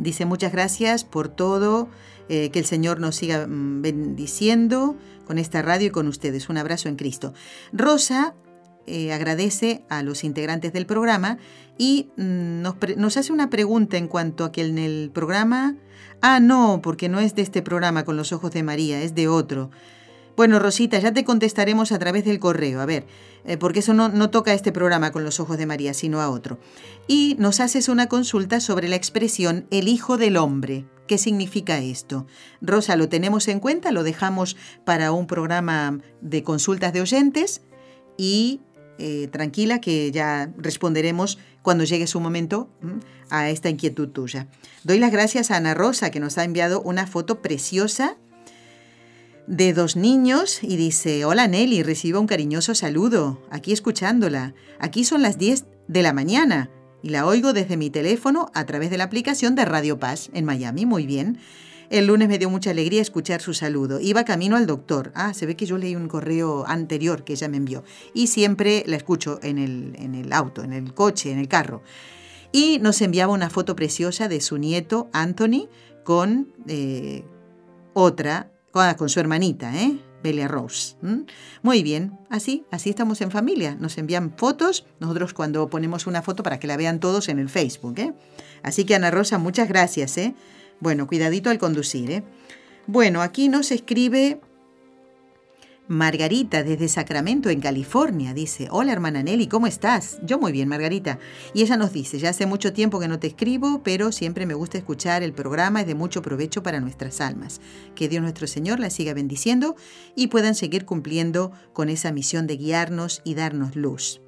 Dice muchas gracias por todo, eh, que el Señor nos siga mm, bendiciendo con esta radio y con ustedes. Un abrazo en Cristo. Rosa eh, agradece a los integrantes del programa y mm, nos, hace una pregunta en cuanto a que en el programa... Ah, no, porque no es de este programa con los ojos de María, es de otro. Bueno, Rosita, ya te contestaremos a través del correo, a ver, eh, porque eso no, toca este programa con los ojos de María, sino a otro. Y nos haces una consulta sobre la expresión el Hijo del Hombre. ¿Qué significa esto? Rosa, lo tenemos en cuenta, lo dejamos para un programa de consultas de oyentes y eh, tranquila que ya responderemos cuando llegue su momento a esta inquietud tuya. Doy las gracias a Ana Rosa que nos ha enviado una foto preciosa de dos niños y dice, hola Nelly, recibo un cariñoso saludo, aquí escuchándola. Aquí son las 10 de la mañana y la oigo desde mi teléfono a través de la aplicación de Radio Paz en Miami. Muy bien. El lunes me dio mucha alegría escuchar su saludo. Iba camino al doctor. Ah, se ve que yo leí un correo anterior que ella me envió. Y siempre la escucho en el, en el auto, en el coche, en el carro. Y nos enviaba una foto preciosa de su nieto, Anthony, con eh, otra con su hermanita, ¿eh? Belia Rose. Muy bien, así, así estamos en familia. Nos envían fotos, nosotros cuando ponemos una foto para que la vean todos en el Facebook. ¿eh? Así que Ana Rosa, muchas gracias. ¿eh? Bueno, cuidadito al conducir. ¿eh? Bueno, aquí nos escribe Margarita desde Sacramento, en California, dice, hola hermana Nelly, ¿cómo estás? Yo muy bien, Margarita. Y ella nos dice, ya hace mucho tiempo que no te escribo, pero siempre me gusta escuchar el programa, es de mucho provecho para nuestras almas. Que Dios nuestro Señor la siga bendiciendo y puedan seguir cumpliendo con esa misión de guiarnos y darnos luz.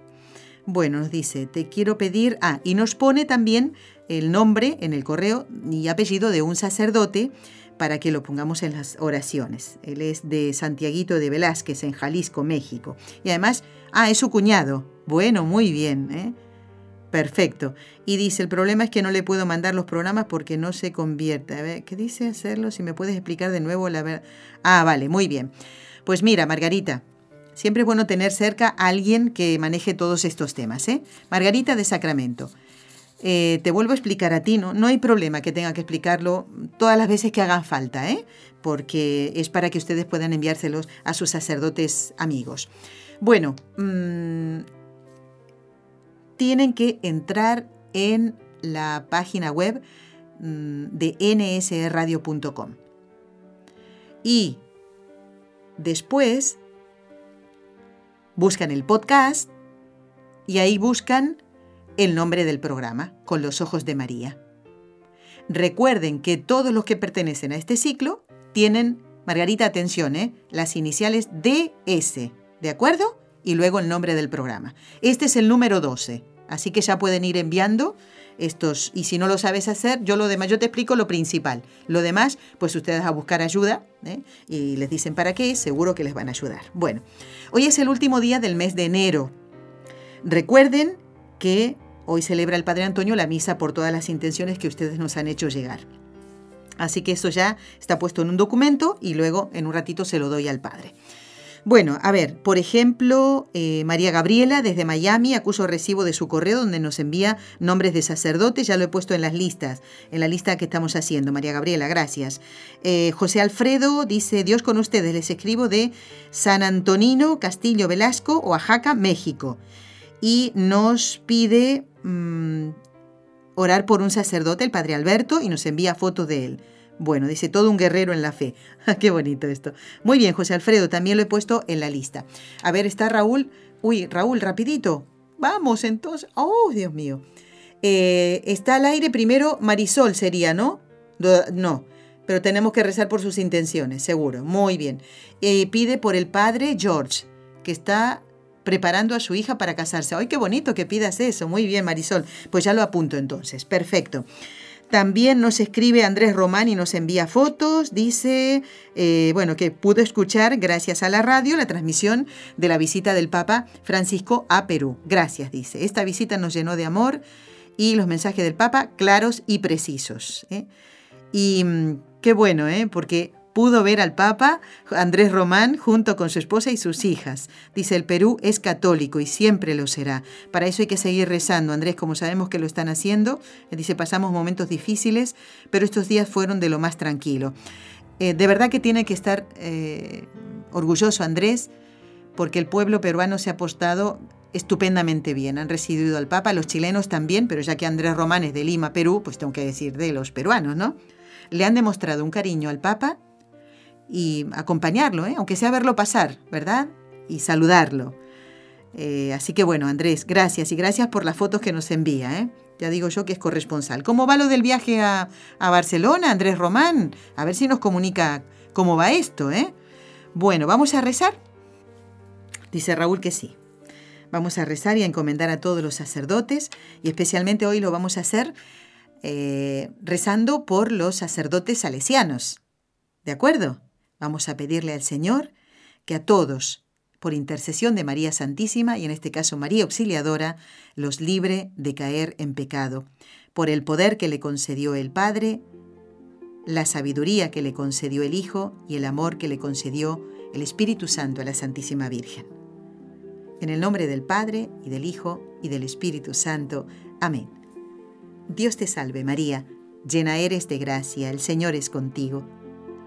Bueno, nos dice, te quiero pedir, ah, y nos pone también el nombre en el correo y apellido de un sacerdote para que lo pongamos en las oraciones. Él es de Santiaguito de Velázquez, en Jalisco, México. Y además, ah, es su cuñado. Bueno, muy bien. ¿eh? Perfecto. Y dice, el problema es que no le puedo mandar los programas porque no se convierte. A ver, ¿qué dice hacerlo? Si me puedes explicar de nuevo la verdad. Ah, vale, muy bien. Pues mira, Margarita, siempre es bueno tener cerca a alguien que maneje todos estos temas. ¿eh? Margarita de Sacramento. Eh, te vuelvo a explicar a ti, ¿no? No hay problema que tenga que explicarlo todas las veces que hagan falta, ¿eh? Porque es para que ustedes puedan enviárselos a sus sacerdotes amigos. Bueno, mm, tienen que entrar en la página web mm, de nsradio.com. Y después buscan el podcast y ahí buscan el nombre del programa, Con los Ojos de María. Recuerden que todos los que pertenecen a este ciclo tienen, Margarita, atención, ¿eh? las iniciales DS, ¿de acuerdo? Y luego el nombre del programa. Este es el número 12, así que ya pueden ir enviando estos, y si no lo sabes hacer, yo lo demás, yo te explico lo principal. Lo demás, pues ustedes a buscar ayuda ¿eh? y les dicen para qué, seguro que les van a ayudar. Bueno, hoy es el último día del mes de enero. Recuerden que hoy celebra el Padre Antonio la misa por todas las intenciones que ustedes nos han hecho llegar. Así que eso ya está puesto en un documento y luego en un ratito se lo doy al Padre. Bueno, a ver, por ejemplo, eh, María Gabriela desde Miami acuso recibo de su correo donde nos envía nombres de sacerdotes, ya lo he puesto en las listas, en la lista que estamos haciendo. María Gabriela, gracias. Eh, José Alfredo dice, Dios con ustedes, les escribo de San Antonino, Castillo Velasco, Oaxaca, México y nos pide mm, orar por un sacerdote, el padre Alberto, y nos envía fotos de él. Bueno, dice todo un guerrero en la fe. Qué bonito esto. Muy bien, José Alfredo, también lo he puesto en la lista. A ver, está Raúl. Uy, Raúl, rapidito. Vamos entonces. Oh, Dios mío. Eh, está al aire primero Marisol sería, ¿no? No, pero tenemos que rezar por sus intenciones, seguro. Muy bien. Eh, pide por el padre George, que está preparando a su hija para casarse. ¡Ay, qué bonito que pidas eso! Muy bien, Marisol. Pues ya lo apunto entonces. Perfecto. También nos escribe Andrés Román y nos envía fotos. Dice, eh, bueno, que pudo escuchar, gracias a la radio, la transmisión de la visita del Papa Francisco a Perú. Gracias, dice. Esta visita nos llenó de amor y los mensajes del Papa claros y precisos. ¿eh? Y mm, qué bueno, ¿eh? porque pudo ver al Papa Andrés Román junto con su esposa y sus hijas. Dice, el Perú es católico y siempre lo será. Para eso hay que seguir rezando, Andrés, como sabemos que lo están haciendo. Dice, pasamos momentos difíciles, pero estos días fueron de lo más tranquilo. Eh, de verdad que tiene que estar eh, orgulloso Andrés, porque el pueblo peruano se ha apostado estupendamente bien. Han recibido al Papa, los chilenos también, pero ya que Andrés Román es de Lima, Perú, pues tengo que decir de los peruanos, ¿no? Le han demostrado un cariño al Papa y acompañarlo, ¿eh? aunque sea verlo pasar, ¿verdad? Y saludarlo. Eh, así que bueno, Andrés, gracias y gracias por las fotos que nos envía. ¿eh? Ya digo yo que es corresponsal. ¿Cómo va lo del viaje a, a Barcelona, Andrés Román? A ver si nos comunica cómo va esto. ¿eh? Bueno, ¿vamos a rezar? Dice Raúl que sí. Vamos a rezar y a encomendar a todos los sacerdotes y especialmente hoy lo vamos a hacer eh, rezando por los sacerdotes salesianos. ¿De acuerdo? Vamos a pedirle al Señor que a todos, por intercesión de María Santísima y en este caso María Auxiliadora, los libre de caer en pecado, por el poder que le concedió el Padre, la sabiduría que le concedió el Hijo y el amor que le concedió el Espíritu Santo a la Santísima Virgen. En el nombre del Padre y del Hijo y del Espíritu Santo. Amén. Dios te salve María, llena eres de gracia, el Señor es contigo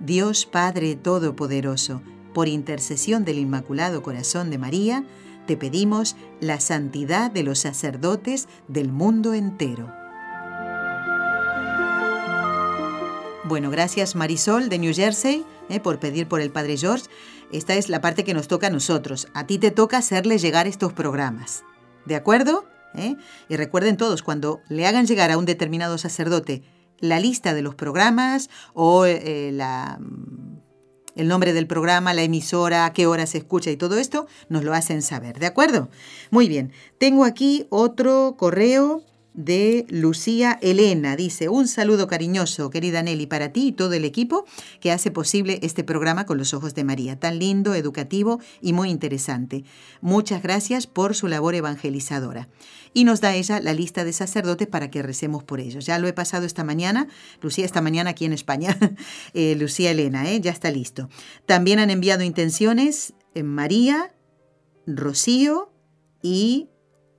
Dios Padre Todopoderoso, por intercesión del Inmaculado Corazón de María, te pedimos la santidad de los sacerdotes del mundo entero. Bueno, gracias Marisol de New Jersey eh, por pedir por el Padre George. Esta es la parte que nos toca a nosotros. A ti te toca hacerle llegar estos programas. ¿De acuerdo? ¿Eh? Y recuerden todos, cuando le hagan llegar a un determinado sacerdote la lista de los programas o eh, la, el nombre del programa, la emisora, qué hora se escucha y todo esto, nos lo hacen saber, ¿de acuerdo? Muy bien, tengo aquí otro correo de Lucía Elena. Dice, un saludo cariñoso, querida Nelly, para ti y todo el equipo que hace posible este programa con los ojos de María, tan lindo, educativo y muy interesante. Muchas gracias por su labor evangelizadora. Y nos da ella la lista de sacerdotes para que recemos por ellos. Ya lo he pasado esta mañana, Lucía, esta mañana aquí en España, eh, Lucía Elena, ¿eh? ya está listo. También han enviado intenciones en María, Rocío y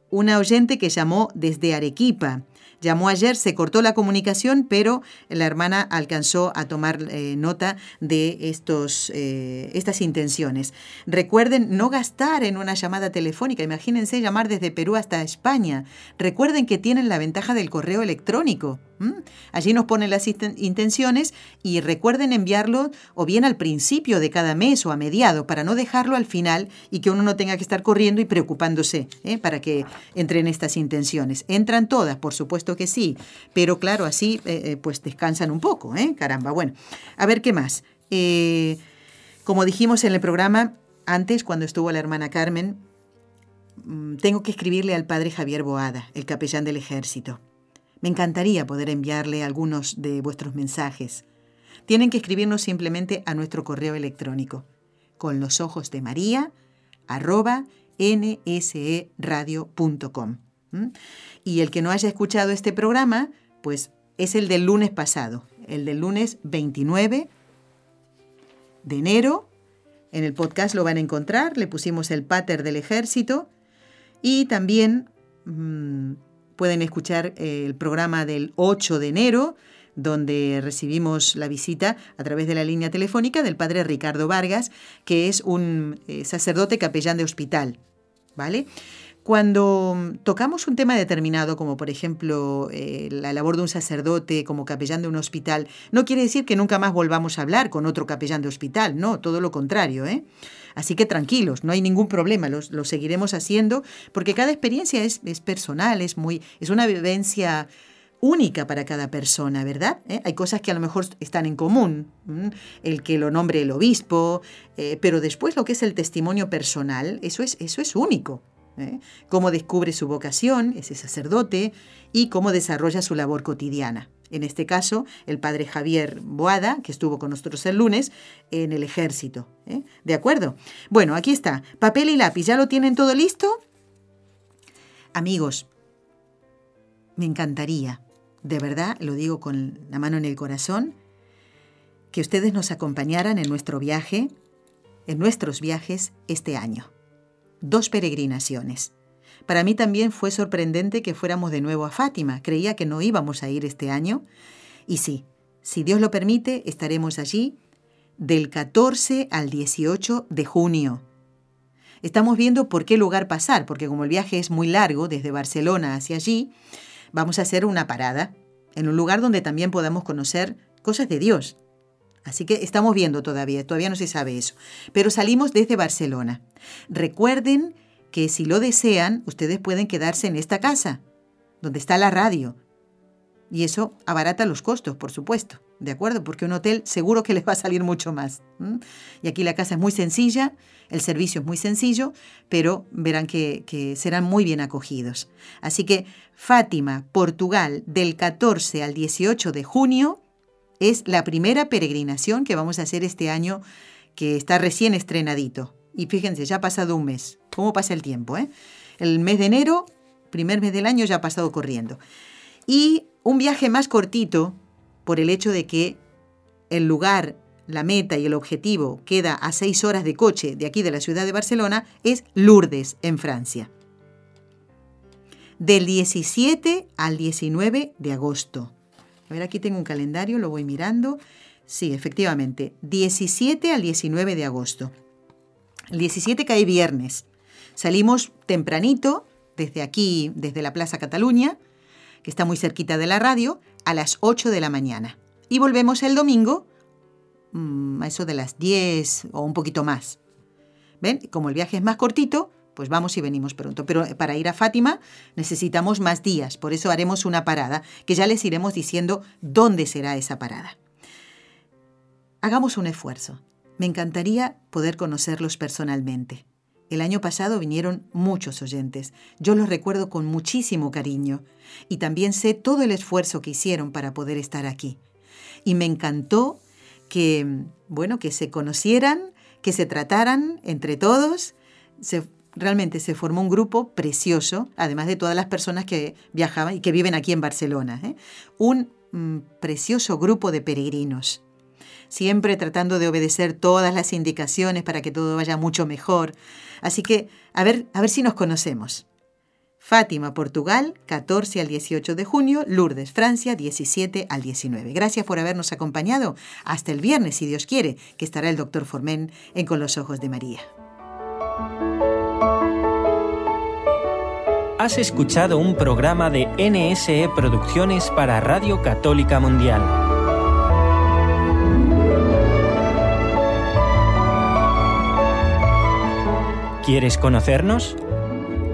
una oyente que llamó desde Arequipa. Llamó ayer, se cortó la comunicación, pero la hermana alcanzó a tomar eh, nota de estos, eh, estas intenciones. Recuerden no gastar en una llamada telefónica. Imagínense llamar desde Perú hasta España. Recuerden que tienen la ventaja del correo electrónico. Allí nos ponen las intenciones y recuerden enviarlo o bien al principio de cada mes o a mediado para no dejarlo al final y que uno no tenga que estar corriendo y preocupándose ¿eh? para que entren estas intenciones. Entran todas, por supuesto que sí, pero claro, así eh, eh, pues descansan un poco, ¿eh? Caramba, bueno. A ver qué más. Como dijimos en el programa, antes, cuando estuvo la hermana Carmen, mm, tengo que escribirle al padre Javier Boada, el capellán del ejército. Me encantaría poder enviarle algunos de vuestros mensajes. Tienen que escribirnos simplemente a nuestro correo electrónico, con los ojos de María, arroba nseradio.com. Y el que no haya escuchado este programa, pues es el del lunes pasado, el del lunes 29 de enero. En el podcast lo van a encontrar, le pusimos el pater del ejército y también mm, pueden escuchar el programa del 8 de enero, donde recibimos la visita a través de la línea telefónica del padre Ricardo Vargas, que es un eh, sacerdote capellán de hospital. ¿Vale? Cuando tocamos un tema determinado, como por ejemplo eh, la labor de un sacerdote como capellán de un hospital, no quiere decir que nunca más volvamos a hablar con otro capellán de hospital, no, todo lo contrario. ¿eh? Así que tranquilos, no hay ningún problema, lo seguiremos haciendo porque cada experiencia es, es personal, es, muy, es una vivencia única para cada persona, ¿verdad? ¿Eh? Hay cosas que a lo mejor están en común, el que lo nombre el obispo, eh, pero después lo que es el testimonio personal, eso es, eso es único. ¿eh? Cómo descubre su vocación, ese sacerdote, y cómo desarrolla su labor cotidiana. En este caso, el padre Javier Boada, que estuvo con nosotros el lunes, en el ejército. ¿De acuerdo? Bueno, aquí está. Papel y lápiz, ¿ya lo tienen todo listo? Amigos, me encantaría de verdad, lo digo con la mano en el corazón, que ustedes nos acompañaran en nuestro viaje, en nuestros viajes este año. Dos peregrinaciones. Para mí también fue sorprendente que fuéramos de nuevo a Fátima. Creía que no íbamos a ir este año. Y sí, si Dios lo permite, estaremos allí del 14 al 18 de junio. Estamos viendo por qué lugar pasar, porque como el viaje es muy largo desde Barcelona hacia allí, vamos a hacer una parada en un lugar donde también podamos conocer cosas de Dios. Así que estamos viendo todavía, todavía no se sabe eso. Pero salimos desde Barcelona. Recuerden que si lo desean, ustedes pueden quedarse en esta casa, donde está la radio. Y eso abarata los costos, por supuesto. ¿de acuerdo? Porque un hotel seguro que les va a salir mucho más. Y aquí la casa es muy sencilla, el servicio es muy sencillo, pero verán que, que, serán muy bien acogidos. Así que Fátima, Portugal, del 14 al 18 de junio, es la primera peregrinación que vamos a hacer este año que está recién estrenadito. Y fíjense, ya ha pasado un mes. ¿Cómo pasa el tiempo? Eh? El mes de enero, primer mes del año, ya ha pasado corriendo. Y un viaje más cortito, por el hecho de que el lugar, la meta y el objetivo queda a seis horas de coche de aquí de la ciudad de Barcelona, es Lourdes, en Francia. Del 17 al 19 de agosto. A ver, aquí tengo un calendario, lo voy mirando. Sí, efectivamente, 17 al 19 de agosto. El 17 cae viernes. Salimos tempranito desde aquí, desde la Plaza Cataluña, que está muy cerquita de la radio, a las 8 de la mañana. Y volvemos el domingo mm, a eso de las 10 o un poquito más. ¿Ven? Como el viaje es más cortito, pues vamos y venimos pronto. Pero para ir a Fátima necesitamos más días, por eso haremos una parada, que ya les iremos diciendo dónde será esa parada. Hagamos un esfuerzo. Me encantaría poder conocerlos personalmente. El año pasado vinieron muchos oyentes. Yo los recuerdo con muchísimo cariño y también sé todo el esfuerzo que hicieron para poder estar aquí. Y me encantó que, bueno, que se conocieran, que se trataran entre todos. realmente se formó un grupo precioso, además de todas las personas que viajaban y que viven aquí en Barcelona. ¿eh? Un mm, precioso grupo de peregrinos siempre tratando de obedecer todas las indicaciones para que todo vaya mucho mejor. Así que, a ver, a ver si nos conocemos. Fátima, Portugal, 14 al 18 de junio, Lourdes, Francia, 17 al 19. Gracias por habernos acompañado. Hasta el viernes, si Dios quiere, que estará el doctor Formen en Con los Ojos de María. Has escuchado un programa de NSE Producciones para Radio Católica Mundial. ¿Quieres conocernos?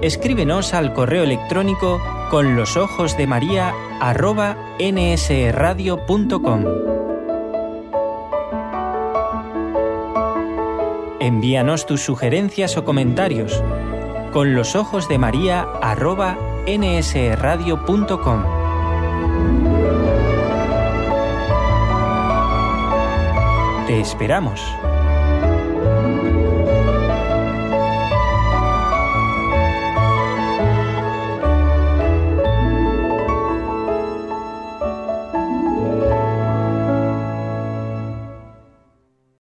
Escríbenos al correo electrónico con los ojos de María arroba nsradio.com. Envíanos tus sugerencias o comentarios con los ojos de María arroba nsradio.com. Te esperamos.